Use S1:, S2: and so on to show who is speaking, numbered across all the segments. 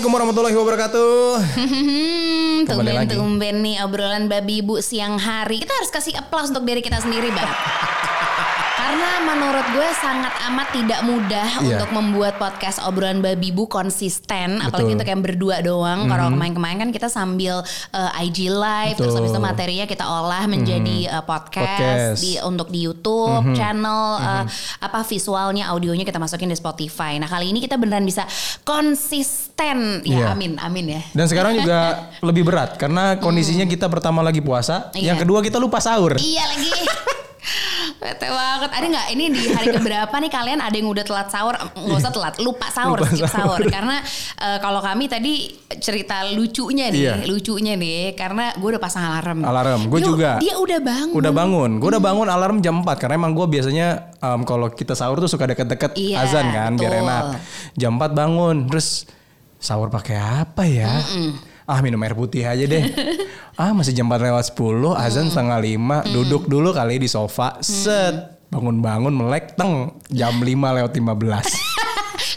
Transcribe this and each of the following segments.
S1: Assalamualaikum warahmatullahi wabarakatuh.
S2: Hmm,
S1: lagi.
S2: tumben-tumben nih obrolan babi ibu siang hari. Kita harus kasih applause untuk diri kita sendiri, Bang. Karena menurut gue sangat amat tidak mudah
S1: Iya.
S2: untuk membuat podcast obrolan babi bu konsisten, apalagi
S1: Betul.
S2: untuk yang berdua doang. Kalau kemarin-kemarin kan kita sambil uh, IG live, terus
S1: Betul.
S2: habis itu materinya kita olah menjadi uh, podcast,
S1: Podcast.
S2: di untuk di YouTube channel, uh, apa visualnya, audionya kita masukin di Spotify. Nah kali ini kita beneran bisa konsisten,
S1: Iya.
S2: ya amin, amin ya.
S1: Dan sekarang juga lebih berat karena kondisinya kita pertama lagi puasa,
S2: Iya.
S1: yang kedua kita lupa sahur.
S2: Iya lagi. Bete banget. Ada nggak ini di hari keberapa nih kalian ada yang udah telat sahur? Nggak usah telat, lupa sahur,
S1: Lupa
S2: skip
S1: sahur.
S2: sahur. Karena eh, kalau kami tadi cerita lucunya nih,
S1: Iya.
S2: lucunya nih. Karena gue udah pasang alarm.
S1: Alarm, gue juga.
S2: Dia udah bangun.
S1: Udah bangun, gue udah bangun alarm jam 4 karena emang gue biasanya em, kalau kita sahur tuh suka deket-deket
S2: Iya,
S1: azan kan biar
S2: betul.
S1: enak. Jam 4 bangun, terus sahur pakai apa ya? Ah minum air putih aja deh. ah masih jam 4 lewat 10, azan setengah 5, duduk dulu kali di sofa, set. Bangun-bangun melek, teng. Jam 5 lewat 15.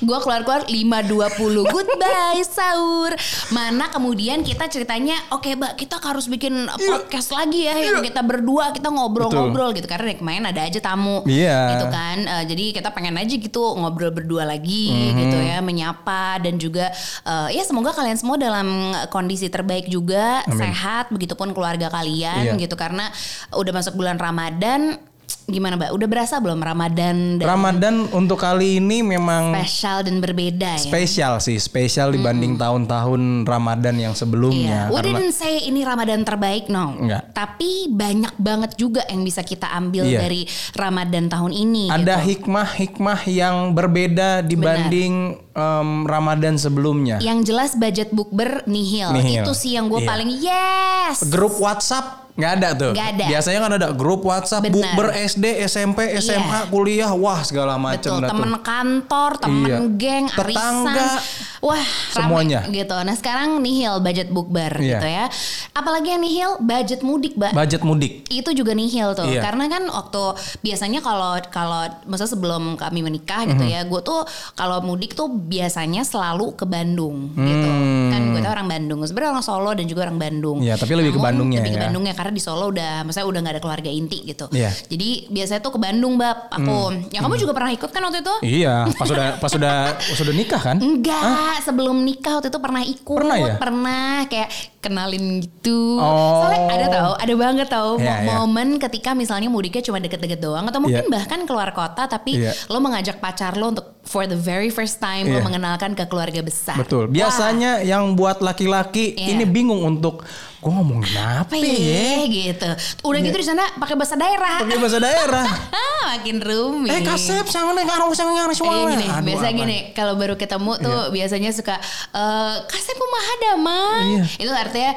S2: Gue keluar-keluar 5.20 Goodbye sahur. Mana kemudian kita ceritanya Oke mbak kita harus bikin podcast lagi ya Yang kita berdua kita ngobrol-ngobrol gitu. Karena dari kemarin ada aja tamu.
S1: Iya.
S2: Gitu kan. Eh, Jadi kita pengen aja gitu ngobrol berdua lagi
S1: Mhm.
S2: gitu ya Menyapa dan juga eh, Ya semoga kalian semua dalam kondisi terbaik juga
S1: Amin.
S2: Sehat Begitupun keluarga kalian
S1: Iya.
S2: gitu. Karena udah masuk bulan Ramadan Gimana mbak? Udah berasa belum Ramadan dan
S1: Ramadan untuk kali ini memang
S2: spesial dan berbeda ya?
S1: spesial sih, spesial dibanding tahun-tahun Ramadan yang sebelumnya.
S2: Iya, we
S1: Karena
S2: didn't say ini Ramadan terbaik, no.
S1: Enggak.
S2: Tapi banyak banget juga yang bisa kita ambil
S1: Iya.
S2: dari Ramadan tahun ini.
S1: ada
S2: gitu.
S1: hikmah-hikmah yang berbeda dibanding em, Ramadan sebelumnya.
S2: Yang jelas budget bukber nihil.
S1: Nihil.
S2: Itu sih yang gue
S1: Iya.
S2: paling yes.
S1: Grup WhatsApp nggak ada tuh.
S2: Nggak ada.
S1: Biasanya kan ada grup WhatsApp, bukber SD, SMP, SMA, kuliah, wah segala macam
S2: Betul,
S1: dah tuh.
S2: temen kantor, temen
S1: Iya.
S2: geng,
S1: Tetangga,
S2: arisan, wah
S1: semuanya.
S2: rame gitu. Nah sekarang nihil budget bukber
S1: Iya.
S2: gitu ya. Apalagi yang nihil budget mudik, mbak.
S1: Budget mudik.
S2: itu juga nihil tuh
S1: Iya.
S2: karena kan waktu biasanya kalau kalau maksudnya sebelum kami menikah gitu
S1: Mhm.
S2: ya gue tuh kalau mudik tuh biasanya selalu ke Bandung gitu kan gue tuh orang Bandung sebenarnya orang Solo dan juga orang Bandung
S1: Hmm. Iya, tapi lebih ke
S2: Namun,
S1: Bandungnya
S2: lebih ke
S1: ya.
S2: Bandungnya karena di Solo udah maksudnya udah nggak ada keluarga inti gitu.
S1: Hmm.
S2: jadi biasanya tuh ke Bandung bab aku ya kamu juga pernah ikut kan waktu itu
S1: Iya, pas sudah pas sudah sudah nikah kan?
S2: Enggak, sebelum nikah waktu itu pernah ikut,
S1: Pernah ya?
S2: pernah kayak kenalin gitu.
S1: Oh.
S2: Soalnya ada tau, ada banget tau
S1: iya.
S2: momen ketika misalnya mudiknya cuma deket-deket doang atau mungkin
S1: Iya.
S2: bahkan keluar kota tapi
S1: Iya.
S2: lo mengajak pacar lo untuk for the very first time lo
S1: Iya.
S2: mengenalkan ke keluarga besar.
S1: Betul. Biasanya yang buat laki-laki
S2: Iya.
S1: ini bingung untuk gue ngomongin apa
S2: Apa
S1: ya?
S2: ya gitu. Udah gitu di sana pakai bahasa daerah.
S1: Pakai bahasa daerah.
S2: Ah, makin rumit.
S1: eh kasep sama nih karo sama
S2: Iya
S1: semua.
S2: gini, biasa gini kalau baru ketemu tuh biasanya suka eh kasep kumaha damang.
S1: Iya.
S2: Itu artinya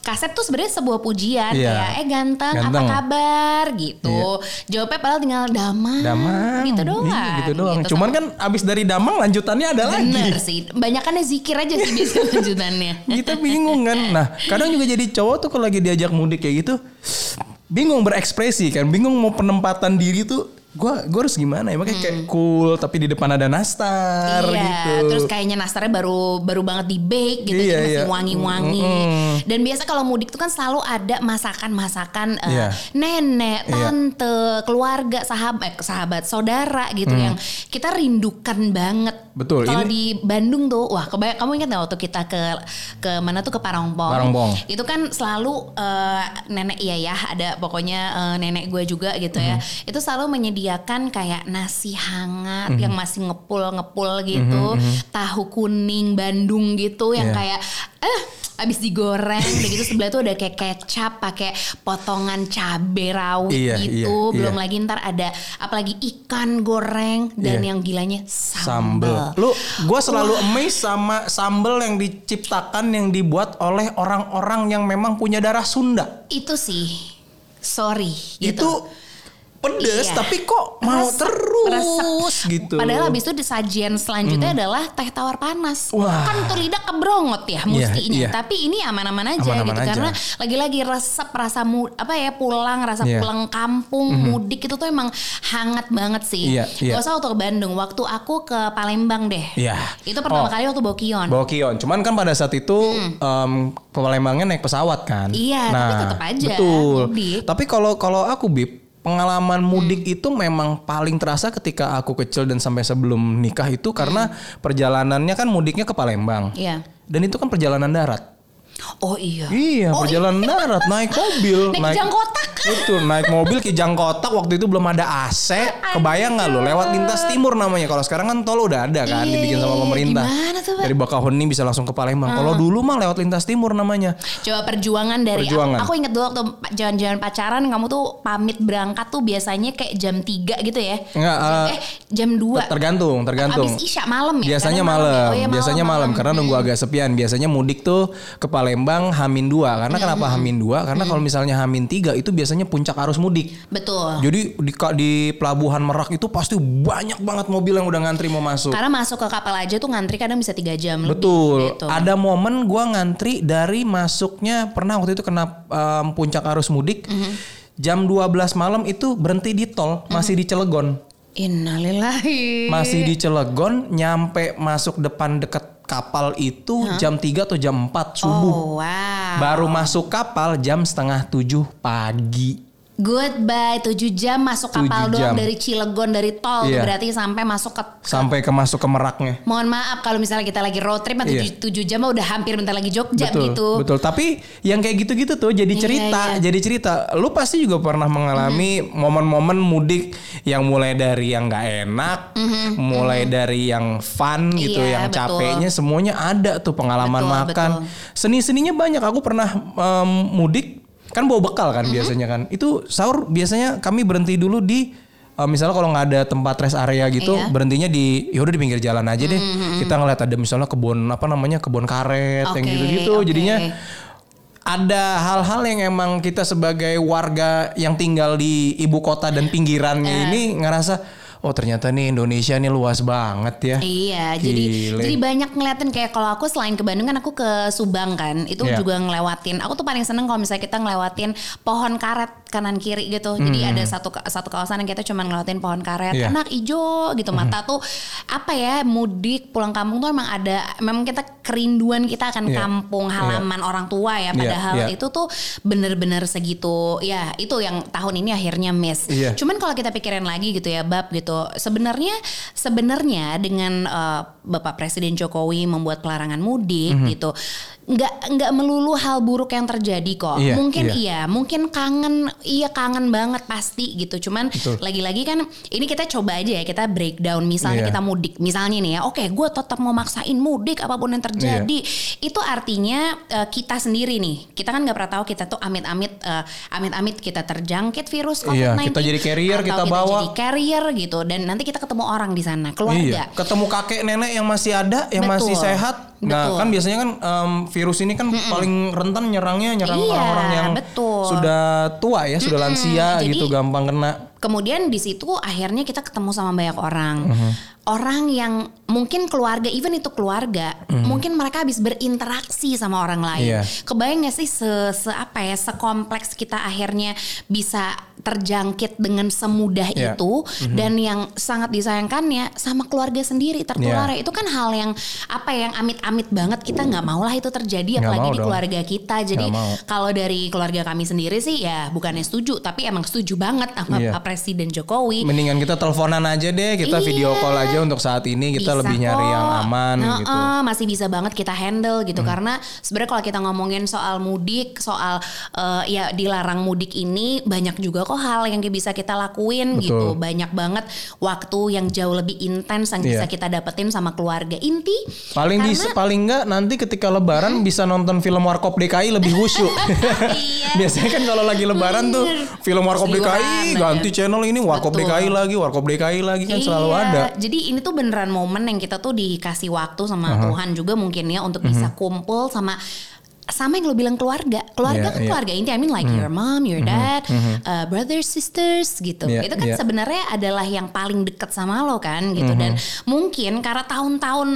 S2: kasep tuh sebenarnya sebuah pujian
S1: Iya.
S2: kayak eh ganteng, apa
S1: Ganteng.
S2: kabar gitu. Jawabnya padahal tinggal damang.
S1: Damang.
S2: Gitu doang.
S1: Iya, gitu doang.
S2: Gitu.
S1: Cuman kan abis dari damang lanjutannya ada
S2: bener
S1: lagi.
S2: sih. Banyakannya zikir aja sih biasanya lanjutannya.
S1: Kita bingung kan. Nah, kadang juga jadi cowok tuh kalau lagi diajak mudik kayak gitu bingung berekspresi kan, bingung mau penempatan diri tuh gua gua harus gimana ya makanya kayak cool tapi di depan ada nastar
S2: Hmm. iya,
S1: gitu.
S2: terus kayaknya nastarnya baru baru banget di bake gitu,
S1: Iya,
S2: masih
S1: iya.
S2: wangi-wangi. Dan biasa kalau mudik tuh kan selalu ada masakan-masakan eh,
S1: Iya.
S2: nenek,
S1: Iya.
S2: tante, keluarga, sahabat, eh, sahabat, saudara gitu yang kita rindukan banget.
S1: Hmm. Betul,
S2: Kalau di Bandung tuh, wah kebanyak kamu ingat nggak waktu kita ke ke mana tuh ke Parongpong?
S1: Parongpong.
S2: Itu kan selalu eh, nenek iya ya, ada pokoknya eh, nenek gue juga gitu ya.
S1: Mhm.
S2: Itu selalu menyediakan kayak nasi hangat
S1: Mhm.
S2: yang masih ngepul-ngepul gitu, tahu kuning Bandung gitu yang
S1: Iya.
S2: kayak eh abis digoreng udah gitu sebelah tuh ada kayak kecap pakai potongan cabe rawit
S1: Iya,
S2: gitu
S1: iya,
S2: belum
S1: iya.
S2: lagi ntar ada apalagi ikan goreng dan
S1: Iya.
S2: yang gilanya
S1: sambel.
S2: sambal
S1: Lu gua selalu amazed sama sambel yang diciptakan yang dibuat oleh orang-orang yang memang punya darah Sunda.
S2: itu sih sorry gitu
S1: Itu pedes
S2: Iya.
S1: tapi kok mau terus
S2: resep.
S1: gitu.
S2: Padahal habis itu di sajian selanjutnya adalah teh tawar panas.
S1: Wah.
S2: Kan tuh lidah kebrongot ya
S1: Iya,
S2: mestinya.
S1: iya.
S2: Tapi ini aman-aman aja
S1: Aman-aman
S2: gitu
S1: aja.
S2: karena lagi-lagi resep rasa mu, apa ya pulang rasa
S1: Iya.
S2: pulang kampung mudik itu tuh emang hangat banget sih.
S1: Iya, iya.
S2: Gak usah waktu ke Bandung, waktu aku ke Palembang deh.
S1: Iya.
S2: Itu pertama
S1: Oh.
S2: kali waktu Bokion.
S1: Bawa kion. Cuman kan pada saat itu em, ke Palembangnya naik pesawat kan.
S2: Hmm. Iya, tapi tetep aja
S1: Betul. Tapi kalau kalau aku bib pengalaman mudik itu memang paling terasa ketika aku kecil dan sampai sebelum nikah itu karena perjalanannya kan mudiknya ke Palembang.
S2: Iya.
S1: Dan itu kan perjalanan darat.
S2: Oh iya.
S1: Iya,
S2: Oh,
S1: perjalanan darat naik mobil,
S2: Naik kijang kotak.
S1: Itu naik mobil kijang kotak waktu itu belum ada AC. Kebayang nggak lo lewat lintas timur namanya. Kalau sekarang kan tol udah ada kan dibikin sama pemerintah.
S2: tuh, Pak?
S1: Dari Bakahuni bisa langsung ke Palembang. Kalau dulu mah lewat lintas timur namanya.
S2: Coba perjuangan dari
S1: Perjuangan.
S2: aku, aku inget dulu waktu jalan-jalan pacaran kamu tuh pamit berangkat tuh biasanya kayak jam 3 gitu ya.
S1: Enggak,
S2: jam,
S1: eh,
S2: eh jam 2.
S1: Tergantung, tergantung.
S2: Abis Isya malam ya.
S1: Biasanya
S2: Kadang
S1: malam,
S2: ya. Oh, iya,
S1: biasanya malam, karena nunggu agak sepian. Biasanya mudik tuh ke Palembang Hamin 2. Karena kenapa Hamin 2? Karena kalau misalnya Hamin 3 itu biasanya puncak arus mudik.
S2: Betul.
S1: Jadi di, di pelabuhan Merak itu pasti banyak banget mobil yang udah ngantri mau masuk.
S2: Karena masuk ke kapal aja tuh ngantri kadang bisa tiga jam
S1: Betul.
S2: lebih. Gitu.
S1: Ada momen gua ngantri dari masuknya pernah waktu itu kena em, puncak arus mudik.
S2: Mhm.
S1: Jam 12 malam itu berhenti di tol, masih di Cilegon.
S2: Innalillahi.
S1: Masih di Cilegon, nyampe masuk depan deket kapal itu jam 3 atau jam 4 subuh.
S2: Oh wow.
S1: Baru masuk kapal jam setengah 7 pagi.
S2: Goodbye 7 jam masuk kapal
S1: 7
S2: doang
S1: jam.
S2: dari Cilegon dari tol tuh
S1: Iya.
S2: berarti sampai masuk ke
S1: Sampai ke masuk ke Meraknya.
S2: Mohon maaf kalau misalnya kita lagi road trip
S1: Iya.
S2: 7, jam mah udah hampir bentar lagi Jogja
S1: betul,
S2: gitu.
S1: Betul. Tapi yang kayak gitu-gitu tuh jadi
S2: Iya,
S1: cerita,
S2: iya.
S1: jadi cerita. Lu pasti juga pernah mengalami momen-momen mudik yang mulai dari yang nggak enak, mulai dari yang fun gitu.
S2: Iya,
S1: yang
S2: betul.
S1: capeknya semuanya ada tuh pengalaman
S2: Betul,
S1: makan. Seni-seninya banyak. Aku pernah em, mudik kan bawa bekal kan
S2: Mm-hmm.
S1: biasanya kan. Itu sahur biasanya kami berhenti dulu di eh, misalnya kalau nggak ada tempat rest area gitu
S2: Iya.
S1: berhentinya di yaudah di pinggir jalan aja deh kita ngeliat ada misalnya kebun apa namanya kebun karet yang
S2: Oke,
S1: gitu-gitu
S2: oke.
S1: jadinya ada hal-hal yang emang kita sebagai warga yang tinggal di ibu kota dan pinggirannya ini ngerasa oh ternyata nih Indonesia nih luas banget ya.
S2: Iya, jadi
S1: Gile.
S2: jadi banyak ngeliatin kayak kalau aku selain ke Bandung kan aku ke Subang kan, itu
S1: Iya.
S2: juga ngelewatin. Aku tuh paling seneng kalau misalnya kita ngelewatin pohon karet kanan kiri gitu. Jadi ada satu satu kawasan yang kita cuma ngelewatin pohon karet,
S1: Hmm. Iya.
S2: enak ijo gitu. Mata tuh apa ya mudik pulang kampung tuh emang ada, memang kita kerinduan kita akan
S1: Iya.
S2: kampung halaman orang tua ya.
S1: Iya,
S2: Padahal
S1: iya.
S2: itu tuh bener-bener segitu. Ya itu yang tahun ini akhirnya miss.
S1: Iya.
S2: Cuman kalau kita pikirin lagi gitu ya bab gitu. Sebenarnya sebenarnya dengan eh, Bapak Presiden Jokowi membuat pelarangan mudik
S1: Mhm.
S2: gitu. Nggak nggak melulu hal buruk yang terjadi kok.
S1: Iya,
S2: mungkin
S1: iya.
S2: iya, mungkin kangen, iya kangen banget pasti gitu. Cuman
S1: Betul.
S2: lagi-lagi kan ini kita coba aja ya kita breakdown. Misalnya
S1: Iya.
S2: kita mudik, misalnya nih ya, oke, gue tetap mau maksain mudik apa pun yang terjadi.
S1: Iya.
S2: Itu artinya eh, kita sendiri nih, kita kan nggak pernah tahu kita tuh amit-amit, eh, amit-amit kita terjangkit virus
S1: Iya,
S2: COVID-19.
S1: kita jadi carrier,
S2: atau
S1: kita bawa.
S2: jadi carrier gitu, dan nanti kita ketemu orang di sana, keluarga.
S1: Iya, ketemu kakek nenek yang masih ada, yang
S2: Betul.
S1: masih sehat. Nah,
S2: Betul.
S1: kan biasanya kan virus ini kan paling rentan nyerangnya nyerang
S2: Iya,
S1: orang-orang yang
S2: betul.
S1: sudah tua ya, sudah lansia
S2: Jadi-
S1: gitu, gampang kena.
S2: Kemudian di situ akhirnya kita ketemu sama banyak orang.
S1: Mhm.
S2: Orang yang mungkin keluarga, even itu keluarga, mungkin mereka habis berinteraksi sama orang lain.
S1: Iya.
S2: Kebayang gak sih se, se apa ya, sekompleks kita akhirnya bisa terjangkit dengan semudah
S1: Iya.
S2: itu dan yang sangat disayangkannya sama keluarga sendiri tertular.
S1: Iya.
S2: Itu kan hal yang apa yang amit-amit banget kita nggak mau lah itu terjadi
S1: Nggak
S2: apalagi di
S1: dong.
S2: keluarga kita. Jadi kalau dari keluarga kami sendiri sih ya bukannya setuju tapi emang setuju banget sama. Pak Presiden Jokowi.
S1: Mendingan kita teleponan aja deh, kita
S2: Iya.
S1: video call aja untuk saat ini kita
S2: Bisa
S1: lebih nyari
S2: kok.
S1: yang aman
S2: Nah,
S1: gitu. Hmm.
S2: eh, masih bisa banget kita handle gitu karena sebenarnya kalau kita ngomongin soal mudik, soal eh, ya dilarang mudik ini banyak juga kok hal yang bisa kita lakuin
S1: Betul.
S2: gitu. Banyak banget waktu yang jauh lebih intens yang bisa
S1: Iya.
S2: kita dapetin sama keluarga inti.
S1: Paling
S2: karena-
S1: bisa paling enggak nanti ketika lebaran bisa nonton film Warkop DKI lebih khusyuk.
S2: Iya.
S1: Biasanya kan kalau lagi lebaran tuh film Warkop DKI
S2: aja.
S1: ganti channel ini Warkop
S2: Betul.
S1: DKI lagi, Warkop DKI lagi kan selalu
S2: Iya,
S1: ada.
S2: Jadi ini tuh beneran momen yang kita tuh dikasih waktu sama Tuhan juga mungkin ya untuk
S1: Mhm.
S2: bisa kumpul sama sama yang lo bilang keluarga. Keluarga
S1: Iya,
S2: kan
S1: iya.
S2: keluarga inti. I mean like your mom, your dad, uh, brothers, sisters gitu.
S1: Iya,
S2: Itu kan
S1: iya.
S2: sebenarnya adalah yang paling deket sama lo kan gitu. Dan mungkin karena tahun-tahun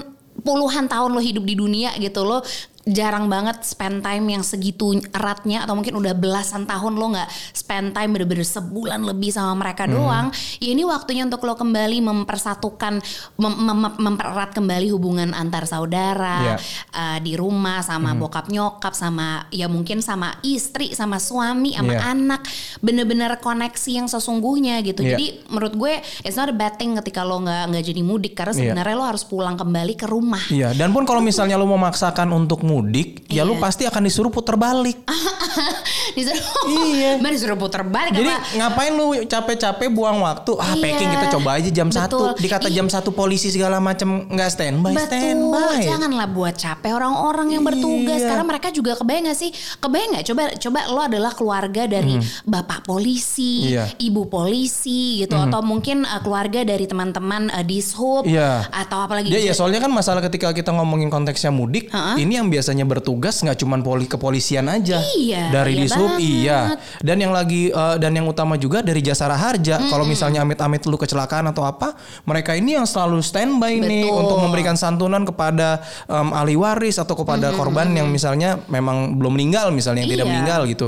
S2: puluhan tahun lo hidup di dunia gitu lo jarang banget spend time yang segitu eratnya atau mungkin udah belasan tahun lo nggak spend time bener-bener sebulan lebih sama mereka
S1: Hmm.
S2: doang ya ini waktunya untuk lo kembali mempersatukan mem- mem- mempererat kembali hubungan antar saudara
S1: Iya.
S2: uh, di rumah sama bokap nyokap sama ya mungkin sama istri sama suami sama
S1: Iya.
S2: anak bener-bener koneksi yang sesungguhnya gitu
S1: Iya.
S2: jadi menurut gue it's not a bad thing ketika lo nggak nggak jadi mudik karena
S1: Iya.
S2: sebenarnya lo harus pulang kembali ke rumah
S1: Iya, dan pun kalau misalnya lu memaksakan untuk mudik, ya lu
S2: Iya.
S1: pasti akan disuruh putar balik.
S2: disuruh
S1: Iya.
S2: Mbak disuruh puter balik
S1: Jadi
S2: apa?
S1: ngapain lu capek-capek buang waktu? Ah,
S2: Iya.
S1: packing kita coba aja jam
S2: Betul.
S1: 1. Dikata jam 1 polisi segala macam nggak standby,
S2: Betul,
S1: standby.
S2: janganlah buat capek orang-orang yang bertugas
S1: Iya.
S2: karena mereka juga kebayang gak sih? Kebayang nggak? Coba coba lo adalah keluarga dari bapak polisi,
S1: Hmm. Iya.
S2: ibu polisi gitu atau mungkin uh, keluarga dari teman-teman uh, dishub
S1: Iya.
S2: atau apalagi
S1: Ya, ya soalnya kan masalah ketika kita ngomongin konteksnya mudik,
S2: Ha-ha.
S1: ini yang biasanya bertugas nggak cuman poli kepolisian aja.
S2: Iya,
S1: Dari
S2: iya
S1: dishub
S2: banget.
S1: iya. Dan yang lagi eh, dan yang utama juga dari jasara harja. Kalau misalnya amit-amit lu kecelakaan atau apa, mereka ini yang selalu standby nih
S2: Betul.
S1: untuk memberikan santunan kepada em, ahli waris atau kepada korban yang misalnya memang belum meninggal misalnya yang tidak
S2: Iya.
S1: meninggal gitu.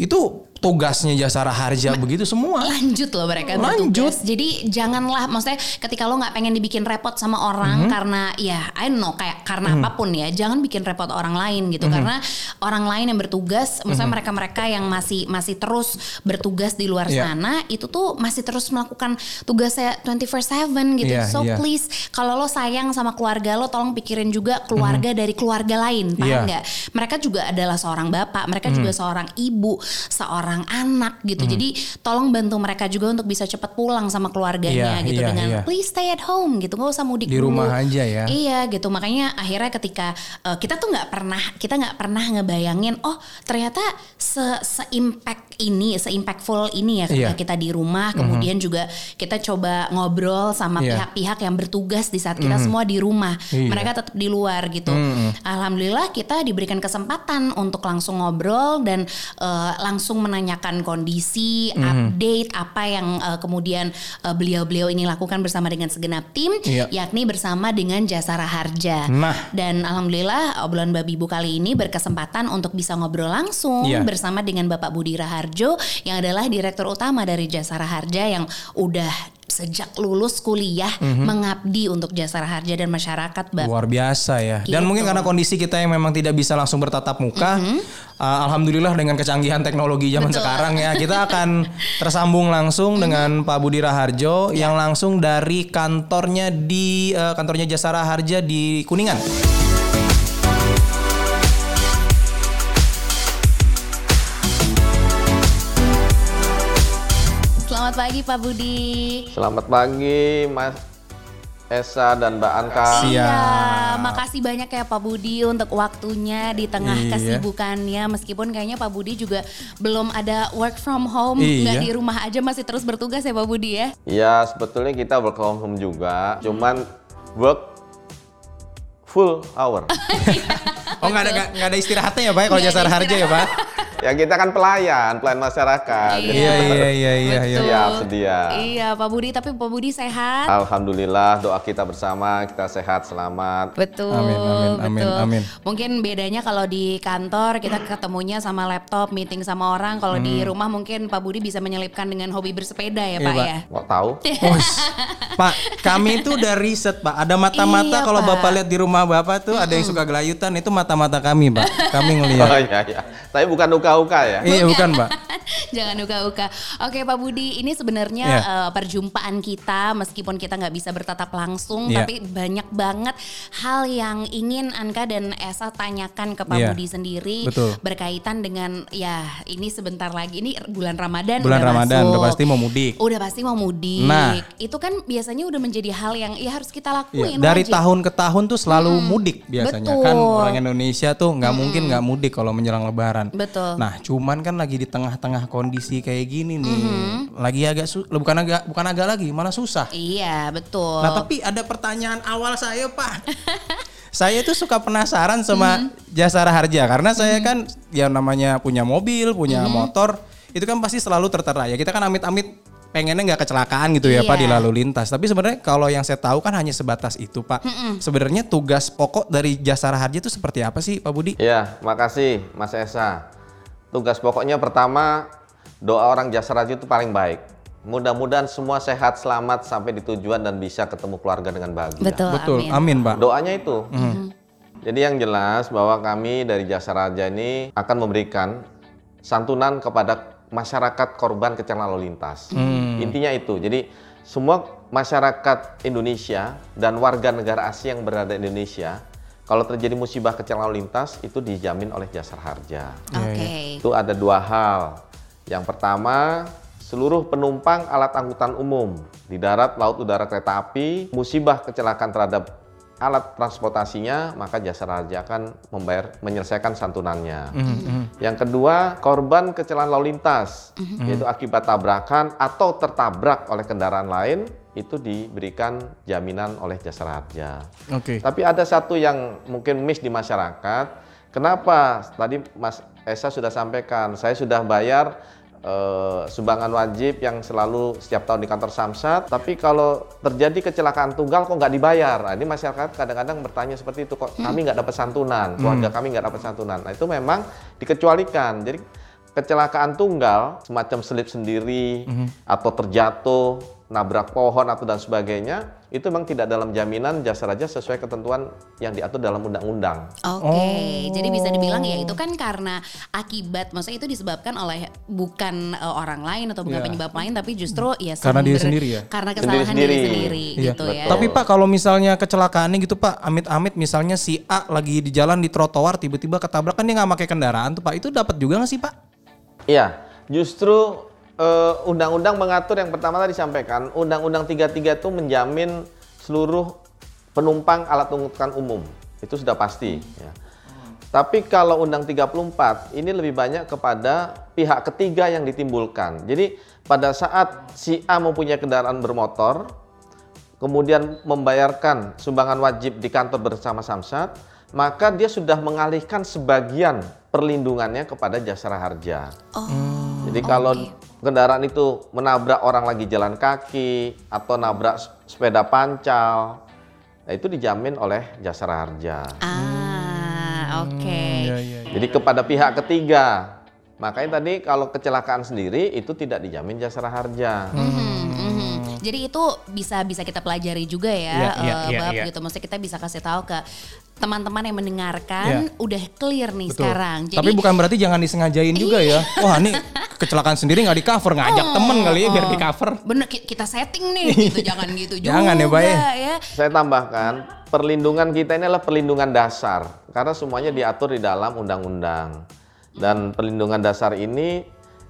S1: Itu tugasnya jasara harja begitu semua.
S2: lanjut loh mereka
S1: Lanjut.
S2: bertugas. Jadi janganlah maksudnya ketika lo nggak pengen dibikin repot sama orang
S1: Mhm.
S2: karena ya I don't know kayak karena apa pun ya, jangan bikin repot orang lain gitu
S1: Mhm.
S2: karena orang lain yang bertugas, maksudnya mereka-mereka yang masih masih terus bertugas di luar
S1: Iya.
S2: sana itu tuh masih terus melakukan tugasnya 24/7 gitu.
S1: Iya,
S2: so
S1: iya.
S2: please kalau lo sayang sama keluarga lo tolong pikirin juga keluarga dari keluarga lain, paham
S1: Mhm. Iya.
S2: nggak? Mereka juga adalah seorang bapak, mereka juga seorang ibu, seorang anak gitu. Jadi tolong bantu mereka juga untuk bisa cepat pulang sama keluarganya
S1: Iya,
S2: gitu
S1: iya,
S2: dengan
S1: iya.
S2: please stay at home gitu, nggak usah mudik
S1: Di
S2: dulu.
S1: rumah aja ya.
S2: Iya gitu. Makanya akhirnya ketika uh, kita tuh nggak pernah kita nggak pernah ngebayangin oh ternyata se se impact ini, se impactful ini ya ketika
S1: Iya.
S2: kita di rumah. Kemudian juga kita coba ngobrol sama
S1: Iya.
S2: pihak-pihak yang bertugas di saat kita semua di rumah.
S1: Iya.
S2: Mereka tetap di luar gitu. Alhamdulillah kita diberikan kesempatan untuk langsung ngobrol dan uh, langsung menanyakan kondisi, update apa yang uh, kemudian uh, beliau-beliau ini lakukan bersama dengan segenap tim,
S1: Iya.
S2: yakni bersama dengan Jasara Harja.
S1: Nah.
S2: Dan alhamdulillah obrolan babi ibu kali ini berkesempatan untuk bisa ngobrol langsung
S1: Iya.
S2: bersama dengan Bapak Budi Raharjo yang adalah direktur utama dari Jasara Harja yang udah sejak lulus kuliah
S1: Mhm.
S2: mengabdi untuk Jasara Harja dan masyarakat, Mbak.
S1: Luar biasa ya. Dan
S2: Gitu.
S1: mungkin karena kondisi kita yang memang tidak bisa langsung bertatap muka, uh, alhamdulillah dengan kecanggihan teknologi zaman
S2: Mm-hmm. Betul.
S1: sekarang ya, kita akan tersambung langsung dengan Pak Budi Raharjo
S2: Ya.
S1: yang langsung dari kantornya di uh, kantornya Jasara Harja di Kuningan.
S2: Selamat pagi Pak Budi.
S3: Selamat pagi Mas Esa dan Mbak Anka.
S2: Iya, makasih banyak ya Pak Budi untuk waktunya di tengah
S1: Iya.
S2: kesibukannya. Meskipun kayaknya Pak Budi juga belum ada work from home,
S1: Iya.
S2: nggak di rumah aja masih terus bertugas ya Pak Budi ya.
S3: Ya sebetulnya kita work from home juga, cuman work full hour.
S1: Oh nggak ada nggak ada istirahatnya ya Pak ya kalau Jasara Harja ya Pak?
S3: Ya kita kan pelayan, pelayan masyarakat.
S1: Iya iya iya iya. iya.
S2: Betul.
S3: Siap, sedia.
S2: Iya Pak Budi, tapi Pak Budi sehat.
S3: Alhamdulillah doa kita bersama, kita sehat, selamat.
S2: Betul,
S1: Amin, amin, amin,
S2: betul.
S1: amin.
S2: Mungkin bedanya kalau di kantor kita ketemunya sama laptop, meeting sama orang. Kalau di rumah mungkin Pak Budi bisa menyelipkan dengan hobi bersepeda ya
S1: Hmm. Iya,
S2: Pak
S1: Pak.
S2: ya.
S3: Mau tahu?
S1: Pak, kami itu udah riset Pak. Ada mata-mata
S2: Iya,
S1: kalau
S2: Pak.
S1: Bapak lihat di rumah Bapak tuh ada yang suka gelayutan itu mata-mata kami Pak. Kami ngelihat.
S3: Oh iya iya. Tapi bukan uka-uka ya.
S1: Iya bukan Pak.
S2: Jangan uka-uka. Oke Pak Budi, ini sebenarnya
S1: Iya.
S2: eh, perjumpaan kita meskipun kita nggak bisa bertatap langsung,
S1: Iya.
S2: tapi banyak banget hal yang ingin Anka dan Esa tanyakan ke Pak
S1: Iya.
S2: Budi sendiri
S1: Betul.
S2: berkaitan dengan ya ini sebentar lagi ini bulan Ramadan
S1: Bulan
S2: udah
S1: Ramadan
S2: masuk.
S1: udah pasti mau mudik.
S2: Udah pasti mau mudik.
S1: Nah.
S2: itu kan biasanya udah menjadi hal yang ya harus kita lakuin.
S1: dari
S2: wajib.
S1: tahun ke tahun tuh selalu mudik biasanya
S2: betul.
S1: kan orang Indonesia tuh nggak mungkin nggak mudik kalau menjelang Lebaran.
S2: Betul.
S1: Nah, cuman kan lagi di tengah-tengah kondisi kayak gini nih,
S2: Mm-hmm.
S1: lagi agak su- bukan agak bukan agak lagi, malah susah.
S2: Iya betul.
S1: Nah, tapi ada pertanyaan awal saya, Pak. saya itu suka penasaran sama jasara harja karena saya kan yang namanya punya mobil, punya motor, itu kan pasti selalu tertera ya. Kita kan amit-amit pengennya nggak kecelakaan gitu ya Pak di
S2: Iya.
S1: lalu lintas. Tapi sebenarnya kalau yang saya tahu kan hanya sebatas itu Pak. Sebenarnya tugas pokok dari jasara harja itu seperti apa sih Pak Budi?
S3: Ya, makasih Mas Esa. Tugas pokoknya pertama, doa orang jasa raja itu paling baik. Mudah-mudahan semua sehat, selamat sampai di tujuan dan bisa ketemu keluarga dengan bahagia.
S2: Betul,
S1: Betul,
S2: amin.
S1: amin Pak.
S3: Doanya itu. Jadi yang jelas bahwa kami dari Jasa Raja ini akan memberikan santunan kepada masyarakat korban kecelakaan lalu lintas. Intinya itu. Jadi semua masyarakat Indonesia dan warga negara asing yang berada di Indonesia, kalau terjadi musibah kecelakaan lalu lintas itu dijamin oleh Jasa Harja.
S2: Oke.
S3: Itu ada dua hal. Yang pertama, seluruh penumpang alat angkutan umum di darat, laut, udara, kereta api, musibah kecelakaan terhadap alat transportasinya, maka jasa raja akan membayar menyelesaikan santunannya. Yang kedua, korban kecelakaan lalu lintas, yaitu akibat tabrakan atau tertabrak oleh kendaraan lain, itu diberikan jaminan oleh jasa raja.
S1: Oke.
S3: Tapi ada satu yang mungkin miss di masyarakat. Kenapa? Tadi Mas Esa sudah sampaikan, saya sudah bayar eh, sumbangan wajib yang selalu setiap tahun di kantor Samsat. Tapi kalau terjadi kecelakaan tunggal kok nggak dibayar? Nah, ini masyarakat kadang-kadang bertanya seperti itu kok kami nggak dapat santunan, keluarga kami nggak dapat santunan. Nah itu memang dikecualikan. Jadi kecelakaan tunggal semacam selip sendiri atau terjatuh nabrak pohon atau dan sebagainya itu memang tidak dalam jaminan jasa raja sesuai ketentuan yang diatur dalam undang-undang.
S2: Oke, jadi bisa dibilang ya itu kan karena akibat, maksudnya itu disebabkan oleh bukan eh, orang lain atau bukan
S1: Iya.
S2: penyebab lain, tapi justru ya
S1: Karena diri
S2: sumber-
S1: sendiri ya?
S2: Karena kesalahan diri
S3: Sendiri-sendiri.
S2: sendiri,
S1: Iya.
S2: gitu ya.
S3: Betul.
S1: Tapi Pak kalau misalnya kecelakaannya gitu Pak, amit-amit misalnya si A lagi di jalan di trotoar tiba-tiba ketabrak kan dia nggak pakai kendaraan tuh Pak, itu dapat juga nggak sih Pak?
S3: Iya, justru eh, undang-undang mengatur yang pertama tadi disampaikan, Undang-Undang 33 itu menjamin seluruh penumpang alat angkutan umum. Itu sudah pasti. Ya. Tapi kalau Undang 34 ini lebih banyak kepada pihak ketiga yang ditimbulkan. Jadi pada saat si A mempunyai kendaraan bermotor, kemudian membayarkan sumbangan wajib di kantor bersama Samsat, maka dia sudah mengalihkan sebagian perlindungannya kepada jasara harja.
S2: Oh,
S3: Jadi kalau
S2: oke.
S3: kendaraan itu menabrak orang lagi jalan kaki atau nabrak sepeda pancal, nah itu dijamin oleh jasara harja.
S2: Ah, oke.
S1: Iya, iya.
S3: Jadi kepada pihak ketiga. Makanya tadi kalau kecelakaan sendiri itu tidak dijamin jasara harja.
S2: Mhm, mhm. Jadi itu bisa bisa kita pelajari juga ya,
S1: Iya, iya,
S2: eh,
S1: iya,
S2: Bab
S1: iya.
S2: gitu. Maksudnya kita bisa kasih tahu ke teman-teman yang mendengarkan
S1: Iya.
S2: udah clear nih
S1: Betul.
S2: sekarang. Jadi
S1: Tapi bukan berarti jangan disengajain juga ya. Wah ini kecelakaan sendiri nggak di cover, ngajak temen kali ya biar di cover.
S2: bener ki- kita setting nih gitu jangan gitu juga
S1: Jangan ya, Bay.
S2: ya.
S3: Saya tambahkan, perlindungan kita ini adalah perlindungan dasar karena semuanya diatur di dalam undang-undang. Dan perlindungan dasar ini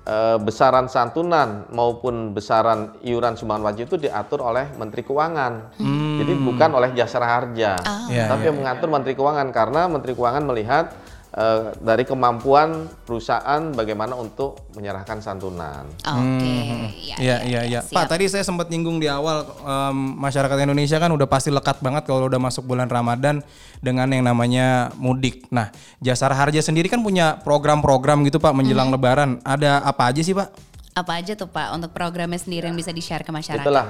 S3: eh, besaran santunan maupun besaran iuran sumbangan wajib itu diatur oleh Menteri Keuangan. Jadi bukan oleh Jasara Harja.
S1: Ya,
S3: Tapi yang mengatur Menteri Keuangan karena Menteri Keuangan melihat eh, dari kemampuan perusahaan bagaimana untuk menyerahkan santunan.
S2: Oke, ya,
S1: Iya iya iya.
S2: siap.
S1: Pak tadi saya sempat nyinggung di awal em, masyarakat Indonesia kan udah pasti lekat banget kalau udah masuk bulan Ramadan dengan yang namanya mudik. Nah, Jasara Harja sendiri kan punya program-program gitu Pak menjelang Lebaran. Ada apa aja sih Pak?
S2: Apa aja tuh Pak untuk programnya sendiri yang bisa di-share ke masyarakat?
S3: Itulah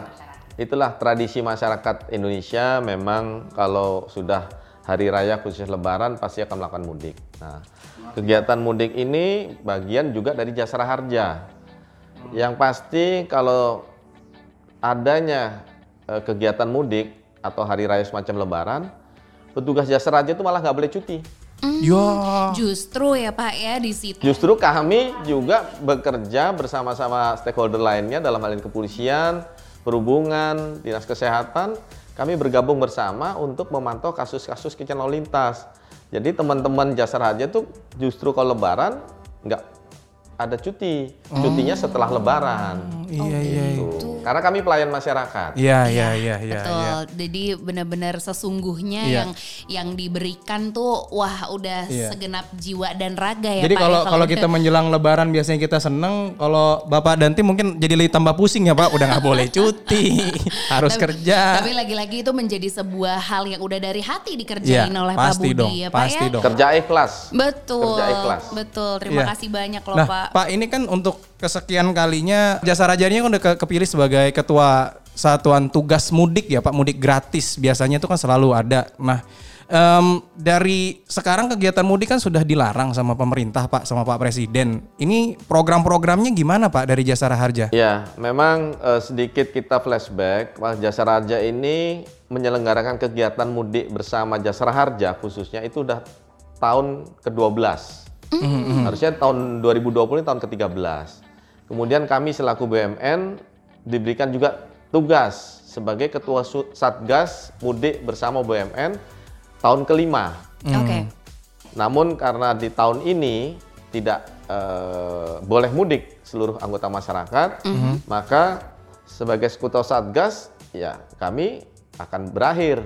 S3: itulah tradisi masyarakat Indonesia memang kalau sudah hari raya khusus lebaran pasti akan melakukan mudik. Nah, kegiatan mudik ini bagian juga dari jasara harja. Yang pasti kalau adanya eh, kegiatan mudik atau hari raya semacam lebaran, petugas jasara harja itu malah nggak boleh cuti.
S1: Ya.
S2: Justru ya Pak ya di situ.
S3: Justru kami juga bekerja bersama-sama stakeholder lainnya dalam hal ini kepolisian, perhubungan, dinas kesehatan. Kami bergabung bersama untuk memantau kasus-kasus kecelakaan lalu lintas. Jadi teman-teman jasa raja tuh justru kalau lebaran nggak ada cuti. Cutinya setelah lebaran.
S1: Iya iya. iya.
S2: Tuh.
S3: Karena kami pelayan masyarakat.
S1: Iya, iya, iya, iya.
S2: Betul.
S1: iya.
S2: Jadi benar-benar sesungguhnya
S1: Iya.
S2: yang yang diberikan tuh wah udah
S1: Iya.
S2: segenap jiwa dan raga ya
S1: Jadi
S2: Pak.
S1: kalau
S2: ya,
S1: kalau kita menjelang lebaran biasanya kita seneng, kalau Bapak Danti mungkin jadi lebih tambah pusing ya Pak, udah nggak boleh cuti, harus
S2: Tapi-
S1: kerja.
S2: Tapi lagi-lagi itu menjadi sebuah hal yang udah dari hati dikerjain
S1: Iya,
S2: oleh
S1: pasti
S2: Pak Budi
S1: dong,
S2: ya Pak
S1: pasti
S2: ya.
S1: dong.
S3: Kerja ikhlas.
S2: Betul.
S3: Kerja ikhlas.
S2: Betul. Terima
S1: Iya.
S2: kasih banyak loh
S1: nah,
S2: Pak.
S1: Ini kan untuk kesekian kalinya jasa rajanya kan udah ke- kepilih sebagai ketua satuan tugas mudik ya Pak, mudik gratis biasanya itu kan selalu ada. Nah, em, dari sekarang kegiatan mudik kan sudah dilarang sama pemerintah Pak, sama Pak Presiden. Ini program-programnya gimana Pak dari jasa harja?
S3: Ya, memang eh, sedikit kita flashback, Pak Jasa Raja ini menyelenggarakan kegiatan mudik bersama Jasa Harja khususnya itu udah tahun ke-12. Harusnya tahun 2020 ini tahun ke-13. Kemudian kami selaku BUMN diberikan juga tugas sebagai ketua Satgas Mudik bersama BUMN tahun kelima.
S2: Oke.
S3: Namun karena di tahun ini tidak eh, boleh mudik seluruh anggota masyarakat, maka sebagai sekutu satgas ya kami akan berakhir.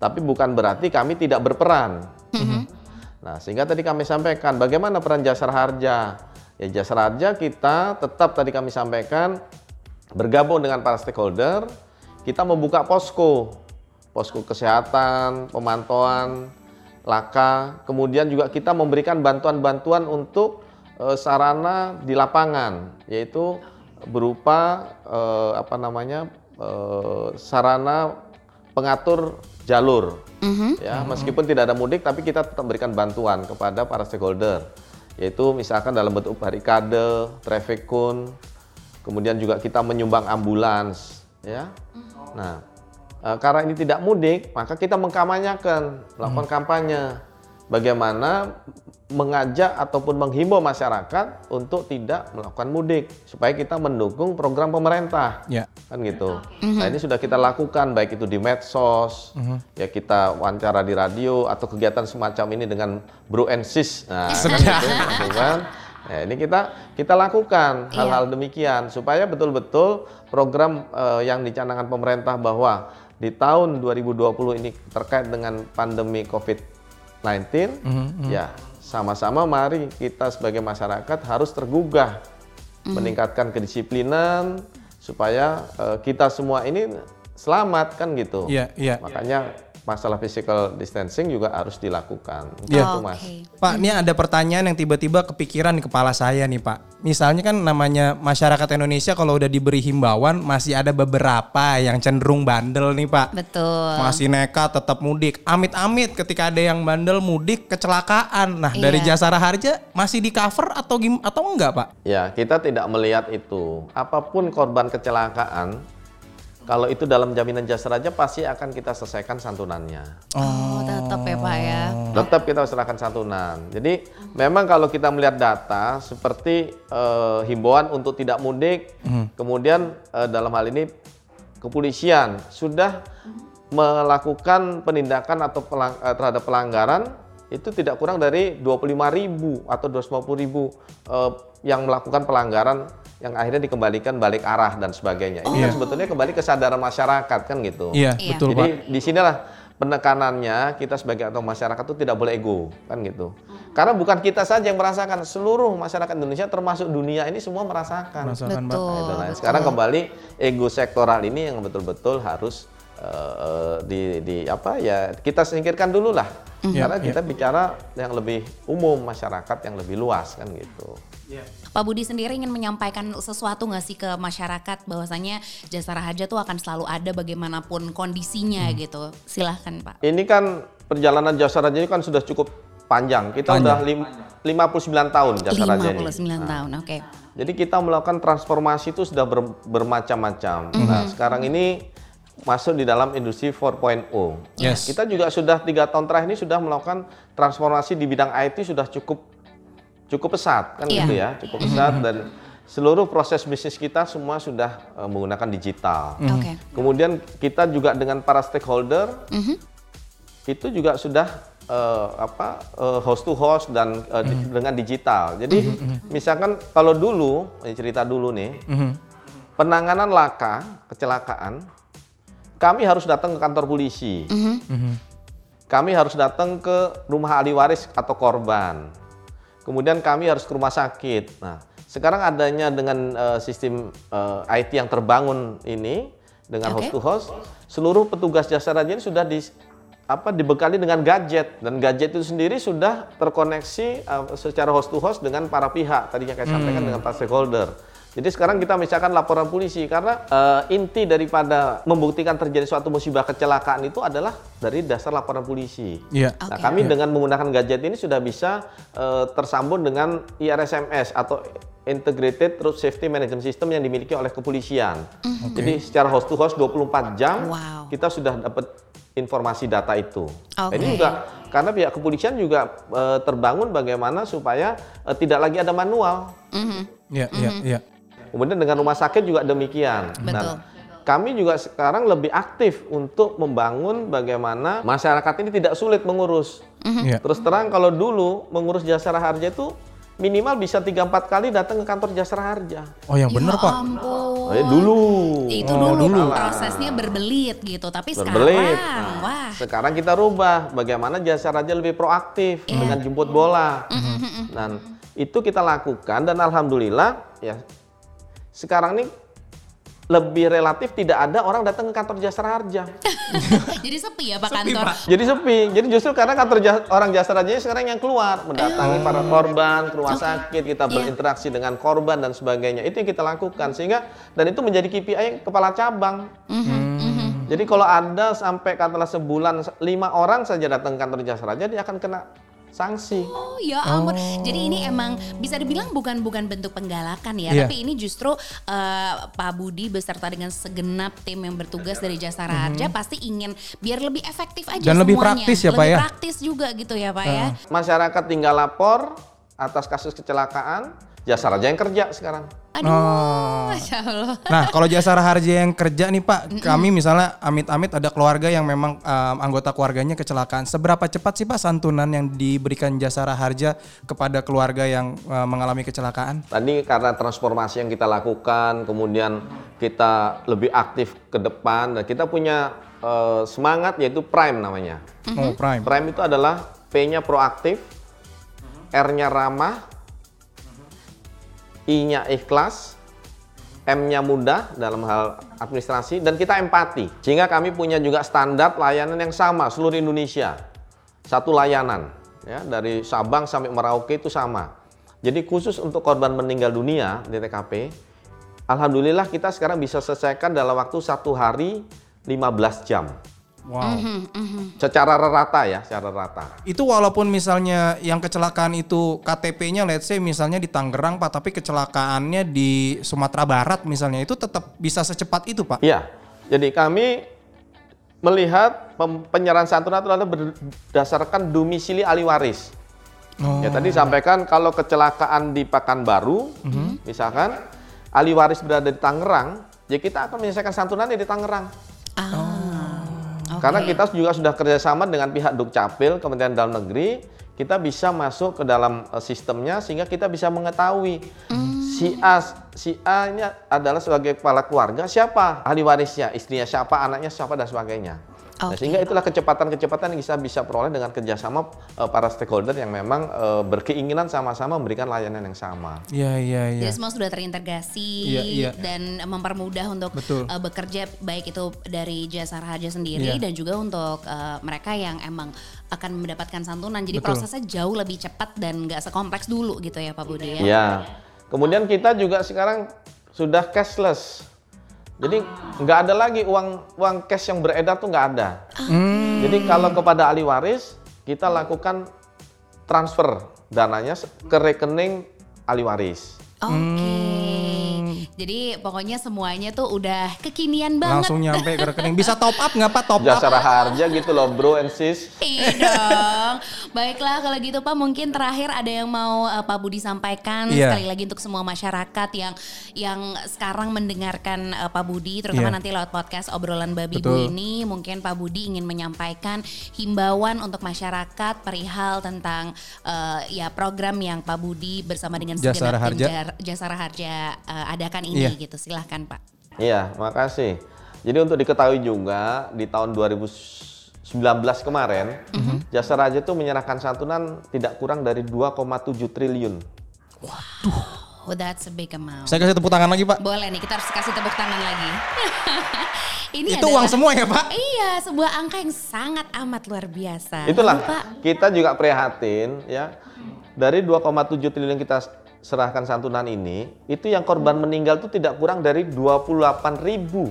S3: Tapi bukan berarti kami tidak berperan. Nah, sehingga tadi kami sampaikan bagaimana peran jasa harja. Ya jasa harja kita tetap tadi kami sampaikan bergabung dengan para stakeholder, kita membuka posko, posko kesehatan, pemantauan, laka, kemudian juga kita memberikan bantuan-bantuan untuk eh, sarana di lapangan, yaitu berupa eh, apa namanya eh, sarana pengatur jalur, ya meskipun tidak ada mudik, tapi kita tetap berikan bantuan kepada para stakeholder, yaitu misalkan dalam bentuk barikade, traffic cone, kemudian juga kita menyumbang ambulans, ya. Nah, eh, karena ini tidak mudik, maka kita mengkampanyekan, melakukan kampanye, bagaimana mengajak ataupun menghimbau masyarakat untuk tidak melakukan mudik, supaya kita mendukung program pemerintah,
S1: Ya.
S3: kan gitu. Nah ini sudah kita lakukan, baik itu di medsos, ya kita wawancara di radio atau kegiatan semacam ini dengan Bro and Sis, nah, kan gitu, gitu kan. Nah, ini kita kita lakukan hal-hal demikian supaya betul-betul program eh, yang dicanangkan pemerintah bahwa di tahun 2020 ini terkait dengan pandemi COVID-19 ya sama-sama mari kita sebagai masyarakat harus tergugah meningkatkan kedisiplinan supaya eh, kita semua ini selamat kan gitu.
S1: Iya, iya.
S3: Makanya masalah physical distancing juga harus dilakukan.
S1: Iya.
S3: Itu Mas.
S2: Oke.
S1: Pak, ini ada pertanyaan yang tiba-tiba kepikiran di kepala saya nih Pak. Misalnya kan namanya masyarakat Indonesia kalau udah diberi himbauan masih ada beberapa yang cenderung bandel nih Pak.
S2: Betul.
S1: Masih nekat tetap mudik. Amit-amit ketika ada yang bandel mudik kecelakaan. Nah, dari
S2: Iya.
S1: jasa harja masih di cover atau gim atau enggak Pak?
S3: Ya, kita tidak melihat itu. Apa pun korban kecelakaan, kalau itu dalam jaminan jasa raja pasti akan kita selesaikan santunannya.
S2: Oh, tetap ya Pak ya.
S3: Tetap kita serahkan santunan. Jadi memang kalau kita melihat data seperti eh, himbauan untuk tidak mudik, kemudian eh, dalam hal ini kepolisian sudah melakukan penindakan atau pelang- eh, terhadap pelanggaran itu tidak kurang dari 25.000 atau 250.000 eh, yang melakukan pelanggaran yang akhirnya dikembalikan balik arah dan sebagainya. Ini kan sebetulnya kembali kesadaran masyarakat kan gitu.
S1: Iya,
S2: Iya.
S1: betul
S3: Jadi
S1: Pak.
S3: di sinilah penekanannya kita sebagai atau masyarakat itu tidak boleh ego kan gitu. Karena bukan kita saja yang merasakan, seluruh masyarakat Indonesia termasuk dunia ini semua merasakan.
S1: Merasakan.
S2: Betul.
S3: Nah. Nah,
S2: betul.
S3: sekarang kembali ego sektoral ini yang betul-betul harus eh, di, di apa ya kita singkirkan dulu lah.
S1: Iya,
S3: Karena kita bicara yang lebih umum masyarakat yang lebih luas kan gitu.
S2: Pak Budi sendiri ingin menyampaikan sesuatu nggak sih ke masyarakat bahwasanya jasa raja tuh akan selalu ada bagaimanapun kondisinya
S1: Hmm.
S2: gitu. Silahkan Pak.
S3: Ini kan perjalanan jasa raja ini kan sudah cukup panjang. Kita udah lim- 59 tahun jasa raja ini.
S2: 59 tahun, oke.
S3: Jadi kita melakukan transformasi itu sudah ber- bermacam-macam. Nah, sekarang ini masuk di dalam industri 4.0.
S1: Yes.
S3: Kita juga sudah tiga tahun terakhir ini sudah melakukan transformasi di bidang IT sudah cukup cukup pesat kan
S2: Iya.
S3: gitu ya, cukup pesat dan seluruh proses bisnis kita semua sudah eh, menggunakan digital.
S2: Oke.
S3: Kemudian kita juga dengan para stakeholder itu juga sudah eh, apa eh, host to host dan eh, di- dengan digital. Jadi misalkan kalau dulu cerita dulu nih, penanganan laka, kecelakaan, kami harus datang ke kantor polisi. Kami harus datang ke rumah ahli waris atau korban. Kemudian kami harus ke rumah sakit. Nah, sekarang adanya dengan eh, sistem eh, IT yang terbangun ini dengan
S2: Oke.
S3: host to host, seluruh petugas jasa raja ini sudah di apa dibekali dengan gadget dan gadget itu sendiri sudah terkoneksi eh, secara host to host dengan para pihak. Tadinya saya sampaikan dengan para stakeholder. Jadi sekarang kita misalkan laporan polisi karena eh, inti daripada membuktikan terjadi suatu musibah kecelakaan itu adalah dari dasar laporan polisi.
S1: Iya.
S3: Nah,
S2: Oke.
S3: kami dengan menggunakan gadget ini sudah bisa eh, tersambung dengan IRSMS atau Integrated Road Safety Management System yang dimiliki oleh kepolisian. Jadi secara host to host 24 jam
S2: Wow.
S3: kita sudah dapat informasi data itu. Nah,
S2: Oke.
S3: Ini juga karena pihak kepolisian juga eh, terbangun bagaimana supaya eh, tidak lagi ada manual.
S2: Mhm.
S1: Iya, iya, iya.
S3: Kemudian dengan rumah sakit juga demikian.
S2: Betul.
S3: Nah, kami juga sekarang lebih aktif untuk membangun bagaimana masyarakat ini tidak sulit mengurus.
S1: Iya.
S3: Terus terang kalau dulu mengurus jasa harja itu minimal bisa 3-4 kali datang ke kantor jasa harja.
S1: Oh, yang bener,
S2: ya
S1: Pak.
S2: ampun.
S3: Eh, dulu.
S2: Itu
S1: Oh,
S2: dulu,
S1: dulu.
S2: prosesnya berbelit gitu. Tapi
S3: Berbelit.
S2: sekarang,
S3: Nah,
S2: wah.
S3: Sekarang kita rubah bagaimana jasa raja lebih proaktif
S2: Iya.
S3: dengan jemput bola. Dan itu kita lakukan dan alhamdulillah ya sekarang ini lebih relatif tidak ada orang datang ke kantor jasa harja.
S2: Jadi sepi ya Pak
S1: Sepi,
S2: kantor.
S1: Pak.
S3: Jadi sepi. Jadi justru karena kantor jas- orang jasa rajanya sekarang yang keluar mendatangi para korban ke rumah sakit, kita
S2: Iya.
S3: berinteraksi dengan korban dan sebagainya. Itu yang kita lakukan sehingga dan itu menjadi KPI kepala cabang.
S2: Mhm,
S3: Jadi kalau ada sampai katakanlah sebulan lima orang saja datang ke kantor jasa raja dia akan kena sanksi.
S2: Oh ya ampun. Jadi ini emang bisa dibilang bukan bukan bentuk penggalakan ya,
S1: Iya.
S2: tapi ini justru eh, Pak Budi beserta dengan segenap tim yang bertugas dari Jasa Raja pasti ingin biar lebih efektif aja
S1: Mhm. Dan lebih
S2: semuanya.
S1: praktis ya, Pak,
S2: Lebih
S1: ya?
S2: praktis juga gitu ya Pak ya.
S3: Masyarakat tinggal lapor atas kasus kecelakaan, jasa raja yang kerja sekarang.
S2: Aduh,
S1: Oh.
S2: Masya Allah.
S1: Nah, kalau jasa harja yang kerja nih Pak, kami misalnya amit-amit ada keluarga yang memang um, anggota keluarganya kecelakaan. Seberapa cepat sih Pak santunan yang diberikan jasa harja kepada keluarga yang uh, mengalami kecelakaan?
S3: Tadi karena transformasi yang kita lakukan, kemudian kita lebih aktif ke depan dan kita punya eh, semangat yaitu prime namanya.
S1: Oh, Prime.
S3: Prime itu adalah P-nya proaktif, R-nya ramah, I-nya ikhlas, M-nya mudah dalam hal administrasi, dan kita empati. Sehingga kami punya juga standar layanan yang sama seluruh Indonesia. Satu layanan, ya dari Sabang sampai Merauke itu sama. Jadi khusus untuk korban meninggal dunia di TKP, Alhamdulillah kita sekarang bisa selesaikan dalam waktu satu hari 15 jam.
S1: Wow.
S3: Secara rata ya, secara rata.
S1: Itu walaupun misalnya yang kecelakaan itu KTP-nya let's say misalnya di Tangerang Pak, tapi kecelakaannya di Sumatera Barat misalnya itu tetap bisa secepat itu Pak.
S3: Iya, jadi kami melihat penyerahan santunan itu adalah berdasarkan domisili ahli waris.
S1: Oh.
S3: Ya tadi sampaikan kalau kecelakaan di Pekanbaru, misalkan ahli waris berada di Tangerang, ya kita akan menyelesaikan santunannya di Tangerang.
S2: Ah. oke.
S3: Karena kita juga sudah kerjasama dengan pihak Dukcapil, Kementerian Dalam Negeri, kita bisa masuk ke dalam eh, sistemnya sehingga kita bisa mengetahui si A si A-nya adalah sebagai kepala keluarga siapa ahli warisnya, istrinya siapa, anaknya siapa dan sebagainya. Nah,
S2: Oke.
S3: sehingga itulah kecepatan-kecepatan yang bisa bisa peroleh dengan kerjasama eh, para stakeholder yang memang eh, berkeinginan sama-sama memberikan layanan yang sama.
S1: Iya iya iya.
S2: Jadi semua sudah terintegrasi
S1: Iya, iya.
S2: dan mempermudah untuk
S1: Betul.
S2: uh, bekerja baik itu dari jasa harja sendiri
S1: Iya.
S2: dan juga untuk uh, mereka yang emang akan mendapatkan santunan. Jadi
S1: Betul.
S2: prosesnya jauh lebih cepat dan nggak sekompleks dulu gitu ya Pak Budi ya.
S3: Ya. Kemudian kita juga sekarang sudah cashless. Jadi nggak ada lagi uang uang cash yang beredar tuh nggak ada. Jadi kalau kepada ahli waris kita lakukan transfer dananya ke rekening ahli waris.
S2: Oke. Jadi pokoknya semuanya tuh udah kekinian banget.
S1: Langsung nyampe ke rekening. Bisa top up nggak Pak? Top up?
S3: Jasa harja gitu loh bro and sis.
S2: Iya dong. Baiklah kalau gitu Pak mungkin terakhir ada yang mau uh, Pak Budi sampaikan
S1: Iya.
S2: sekali lagi untuk semua masyarakat yang yang sekarang mendengarkan uh, Pak Budi terutama
S1: Iya.
S2: nanti lewat podcast obrolan babi bu
S1: Betul.
S2: ini mungkin Pak Budi ingin menyampaikan himbauan untuk masyarakat perihal tentang uh, ya program yang Pak Budi bersama dengan
S1: Jasara Harja.
S2: Jasara Harja uh, adakan ini
S1: Iya.
S2: gitu. Silahkan Pak.
S3: Iya, makasih. Jadi untuk diketahui juga di tahun 2019 kemarin, Jasa Raja itu menyerahkan santunan tidak kurang dari 2,7 triliun.
S2: Oh, that's a big amount.
S1: Saya kasih tepuk tangan lagi Pak.
S2: Boleh nih, kita harus kasih tepuk tangan lagi. ini
S1: Itu
S2: adalah-
S1: uang semua ya Pak?
S2: Iya, sebuah angka yang sangat amat luar biasa.
S3: Itulah
S2: Lalu, Pak,
S3: kita juga prihatin ya. Dari 2,7 triliun kita serahkan santunan ini, itu yang korban meninggal itu tidak kurang dari 28 ribu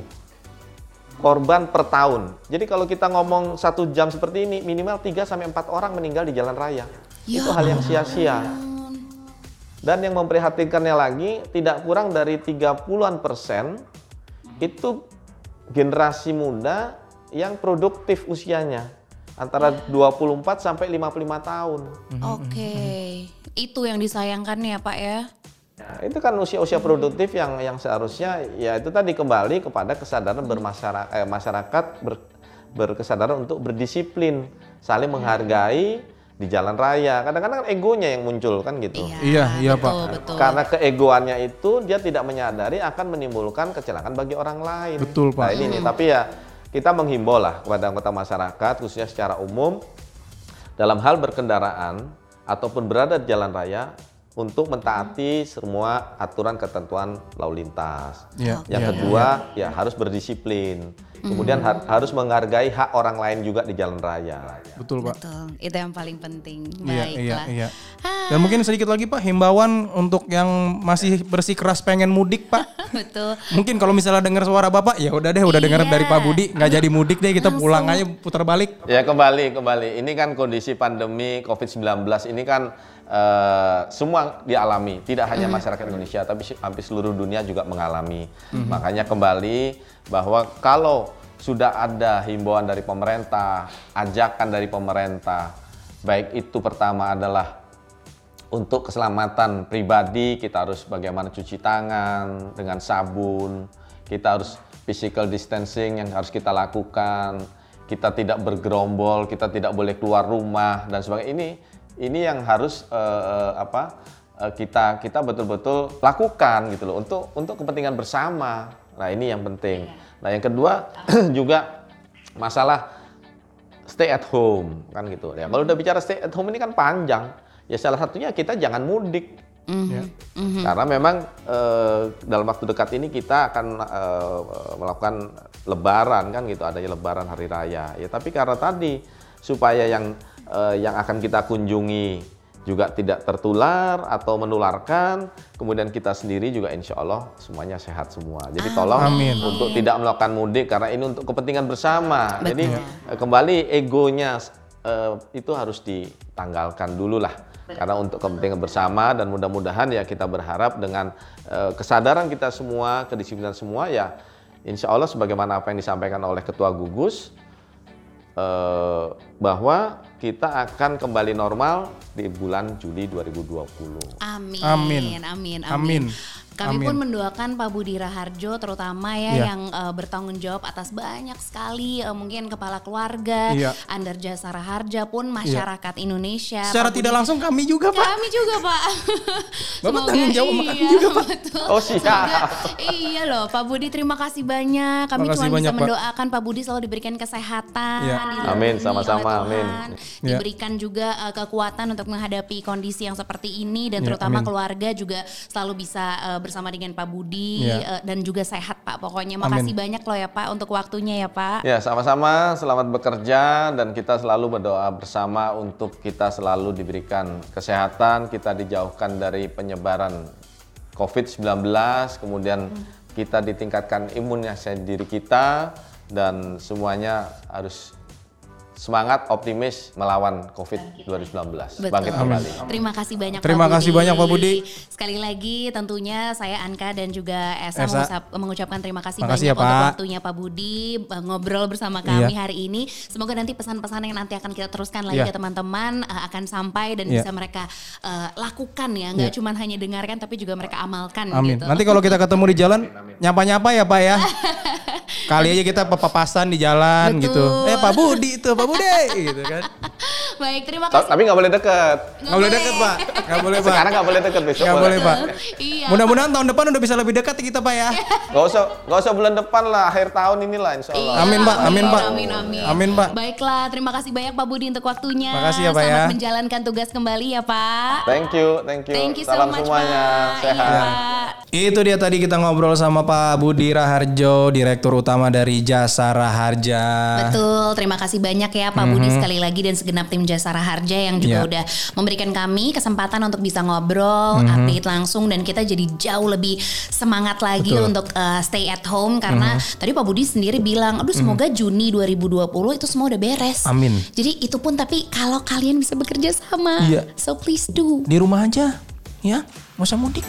S3: korban per tahun. Jadi kalau kita ngomong satu jam seperti ini, minimal 3 sampai 4 orang meninggal di jalan raya.
S2: Ya
S3: Itu hal yang sia-sia. Dan yang memprihatinkannya lagi, tidak kurang dari 30-an persen itu generasi muda yang produktif usianya. Antara 24 sampai 55 tahun.
S2: Oke, itu yang disayangkan ya Pak ya.
S3: Nah, itu kan usia-usia produktif yang yang seharusnya ya itu tadi kembali kepada kesadaran bermasyarakat eh, masyarakat ber- berkesadaran untuk berdisiplin, saling menghargai di jalan raya. Kadang-kadang kan egonya yang muncul kan gitu.
S1: Iya, iya,
S2: betul,
S1: Pak.
S2: Betul.
S3: Karena keegoannya itu dia tidak menyadari akan menimbulkan kecelakaan bagi orang lain.
S1: Betul, Pak.
S3: Nah, ini nih, tapi ya kita menghimbau lah kepada anggota masyarakat khususnya secara umum dalam hal berkendaraan ataupun berada di jalan raya untuk mentaati semua aturan ketentuan lalu lintas.
S1: Iya,
S3: Yang
S1: iya,
S3: kedua ya harus berdisiplin. Kemudian ha- harus menghargai hak orang lain juga di jalan raya.
S1: Betul Pak.
S2: Betul, itu yang paling penting.
S1: Iya, iya,
S2: Baiklah.
S1: iya. Dan mungkin sedikit lagi Pak, himbauan untuk yang masih bersikeras pengen mudik Pak.
S2: Betul.
S1: Mungkin kalau misalnya dengar suara Bapak, ya udah deh, udah dengar
S2: Iya.
S1: dari Pak Budi, nggak jadi mudik deh, kita pulang aja putar balik.
S3: Ya kembali kembali. Ini kan kondisi pandemi COVID-19 ini kan eh, semua dialami, tidak hanya masyarakat Indonesia tapi hampir seluruh dunia juga mengalami. Makanya kembali bahwa kalau sudah ada himbauan dari pemerintah, ajakan dari pemerintah, baik itu pertama adalah untuk keselamatan pribadi kita harus bagaimana cuci tangan dengan sabun, kita harus physical distancing yang harus kita lakukan, kita tidak bergerombol, kita tidak boleh keluar rumah dan sebagainya. Ini ini yang harus eh, apa eh, kita kita betul-betul lakukan gitu loh untuk untuk kepentingan bersama. Nah ini yang penting. Nah yang kedua juga masalah stay at home kan gitu ya. Kalau udah bicara stay at home ini kan panjang. Ya salah satunya kita jangan mudik.
S1: Ya.
S3: Karena memang eh, dalam waktu dekat ini kita akan eh, melakukan lebaran kan gitu, adanya lebaran hari raya. Ya tapi karena tadi supaya yang eh, yang akan kita kunjungi juga tidak tertular atau menularkan, kemudian kita sendiri juga insya Allah semuanya sehat semua. Jadi tolong
S1: Amin.
S3: untuk tidak melakukan mudik karena ini untuk kepentingan bersama.
S2: Betul.
S3: Jadi eh, kembali egonya eh, itu harus ditanggalkan dulu lah. Karena untuk kepentingan bersama dan mudah-mudahan ya kita berharap dengan eh, kesadaran kita semua, kedisiplinan semua ya insya Allah sebagaimana apa yang disampaikan oleh Ketua Gugus eh, bahwa kita akan kembali normal di bulan Juli 2020.
S2: Amin.
S1: Amin.
S2: Amin. Amin.
S1: Amin.
S2: Kami
S1: Amin.
S2: pun mendoakan Pak Budi Raharjo terutama ya
S1: Iya.
S2: yang eh, bertanggung jawab atas banyak sekali eh, mungkin kepala keluarga,
S1: Iya.
S2: Andar Jasa Raharja pun masyarakat Indonesia.
S1: Secara
S2: Pak
S1: tidak
S2: Budi-
S1: langsung kami juga Pak.
S2: Kami juga Pak.
S1: Bapak tanggung jawab sama kami
S2: iya,
S1: juga, Pak.
S2: Betul.
S3: Oh, siap.
S2: Semoga- iya loh Pak Budi terima kasih banyak. Kami cuma bisa
S1: Pak.
S2: mendoakan Pak Budi selalu diberikan kesehatan.
S1: Iya.
S2: dilindungi
S3: Amin, sama-sama, amin.
S1: Iya.
S2: Diberikan juga eh, kekuatan untuk menghadapi kondisi yang seperti ini dan
S1: Iya,
S2: terutama
S1: amin.
S2: keluarga juga selalu bisa eh, bersama dengan Pak Budi
S1: Iya.
S2: eh, dan juga sehat Pak. Pokoknya
S1: Amin.
S2: makasih banyak loh ya Pak untuk waktunya ya Pak.
S3: Ya, sama-sama. Selamat bekerja dan kita selalu berdoa bersama untuk kita selalu diberikan kesehatan, kita dijauhkan dari penyebaran COVID-19, kemudian kita ditingkatkan imunitas diri kita dan semuanya harus semangat optimis melawan COVID 2019.
S2: Betul.
S3: Bangkit kembali.
S2: Terima kasih banyak
S1: Terima
S2: Pak
S1: kasih banyak, Pak Budi.
S2: Sekali lagi tentunya saya Anka dan juga Esa,
S1: Esa.
S2: mengucap- mengucapkan terima kasih
S1: Makasih
S2: banyak
S1: ya,
S2: untuk
S1: Pak.
S2: waktunya Pak Budi eh, ngobrol bersama kami
S1: Iya.
S2: hari ini. Semoga nanti pesan-pesan yang nanti akan kita teruskan lagi
S1: Iya.
S2: ke teman-teman eh, akan sampai dan
S1: Iya.
S2: bisa mereka eh, lakukan ya, nggak
S1: Iya.
S2: cuma hanya dengarkan tapi juga mereka amalkan
S1: Amin.
S2: gitu.
S1: Nanti kalau kita ketemu di jalan, nyapa-nyapa ya Pak ya. Kali aja kita papasan di jalan
S2: Betul.
S1: gitu. Eh Pak Budi itu, Pak Budi gitu kan.
S2: Baik, terima kasih.
S3: Tapi nggak boleh deket.
S1: Nggak boleh deket pak. Nggak boleh pak.
S3: Sekarang nggak boleh deket besok.
S1: Nggak boleh pak.
S2: Iya.
S1: Mudah-mudahan tahun depan udah bisa lebih dekat kita pak ya.
S3: Gak usah, gak usah bulan depan lah, akhir tahun inilah insya Allah.
S2: Iya,
S1: Amin, Pak. Amin, Pak.
S2: Amin, amin.
S1: Amin, Pak.
S2: Baiklah, terima kasih banyak Pak Budi untuk waktunya.
S1: Makasih ya, Pak,
S2: Selamat
S1: ya.
S2: menjalankan tugas kembali ya Pak.
S3: Thank you, thank you.
S2: Thank you so
S3: Salam
S2: much
S3: semuanya,
S2: Pak.
S3: sehat.
S2: Iya, Pak.
S1: Itu dia tadi kita ngobrol sama Pak Budi Raharjo, Direktur Utama dari Jasa Raharja.
S2: Betul, terima kasih banyak ya Pak Budi sekali lagi dan segenap tim Jasa Raharja yang juga
S1: Mhm. Iya.
S2: udah memberikan kami kesempatan untuk bisa ngobrol,
S1: Mhm.
S2: update langsung dan kita jadi jauh lebih semangat lagi
S1: Betul. Mhm.
S2: untuk uh, stay at home karena tadi Pak Budi sendiri bilang, aduh semoga Juni 2020 itu semua udah beres.
S1: Amin.
S2: Jadi itu pun tapi kalau kalian bisa bekerja sama,
S1: Iya.
S2: so please do.
S1: Di rumah aja, ya, nggak usah mudik.